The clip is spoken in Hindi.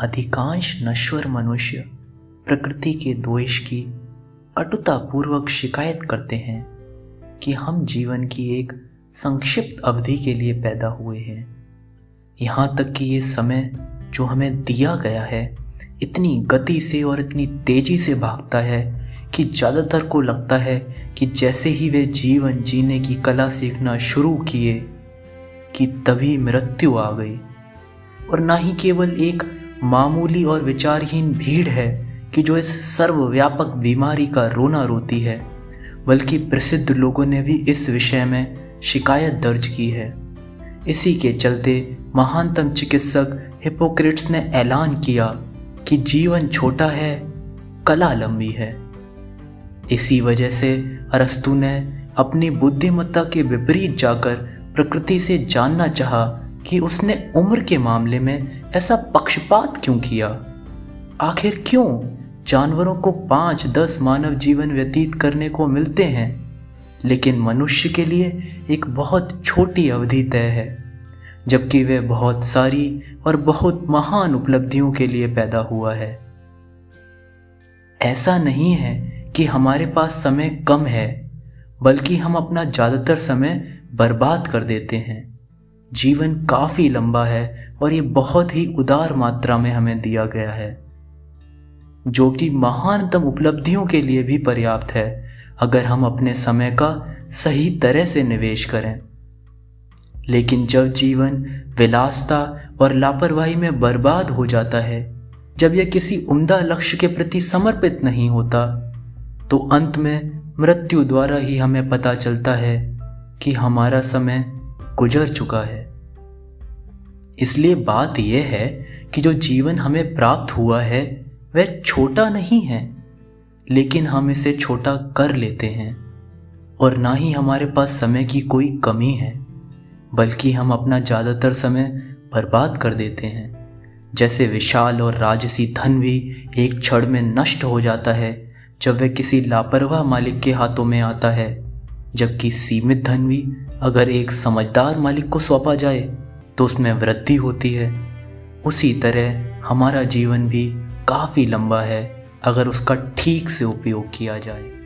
अधिकांश नश्वर मनुष्य प्रकृति के द्वेष की कटुतापूर्वक शिकायत करते हैं कि हम जीवन की एक संक्षिप्त अवधि के लिए पैदा हुए हैं। यहाँ तक कि ये समय जो हमें दिया गया है, इतनी गति से और इतनी तेज़ी से भागता है कि ज़्यादातर को लगता है कि जैसे ही वे जीवन जीने की कला सीखना शुरू किए कि तभी मृत्यु आ गई। और ना ही केवल एक मामूली और विचारहीन भीड़ है कि जो इस सर्वव्यापक बीमारी का रोना रोती है, बल्कि प्रसिद्ध लोगों ने भी इस विषय में शिकायत दर्ज की है। इसी के चलते महानतम चिकित्सक हिपोक्रेट्स ने ऐलान किया कि जीवन छोटा है कला लंबी है। इसी वजह से अरस्तु ने अपनी बुद्धिमत्ता के विपरीत जाकर प्रकृति से जानना चाहा कि उसने उम्र के मामले में ऐसा पक्षपात क्यों किया? आखिर क्यों जानवरों को पाँच दस मानव जीवन व्यतीत करने को मिलते हैं, लेकिन मनुष्य के लिए एक बहुत छोटी अवधि तय है, जबकि वह बहुत सारी और बहुत महान उपलब्धियों के लिए पैदा हुआ है। ऐसा नहीं है कि हमारे पास समय कम है, बल्कि हम अपना ज़्यादातर समय बर्बाद कर देते हैं। जीवन काफ़ी लंबा है और ये बहुत ही उदार मात्रा में हमें दिया गया है, जो कि महानतम उपलब्धियों के लिए भी पर्याप्त है, अगर हम अपने समय का सही तरह से निवेश करें। लेकिन जब जीवन विलासता और लापरवाही में बर्बाद हो जाता है, जब यह किसी उम्दा लक्ष्य के प्रति समर्पित नहीं होता तो अंत में मृत्यु द्वारा ही हमें पता चलता है कि हमारा समय गुजर चुका है। इसलिए बात यह है कि जो जीवन हमें प्राप्त हुआ है, वह छोटा नहीं है, लेकिन हम इसे छोटा कर लेते हैं, और ना ही हमारे पास समय की कोई कमी है, बल्कि हम अपना ज़्यादातर समय बर्बाद कर देते हैं। जैसे विशाल और राजसी धन भी एक क्षण में नष्ट हो जाता है, जब वह किसी लापरवाह मालिक के हाथों में आता है। जबकि सीमित धन भी अगर एक समझदार मालिक को सौंपा जाए तो उसमें वृद्धि होती है। उसी तरह हमारा जीवन भी काफ़ी लंबा है, अगर उसका ठीक से उपयोग किया जाए।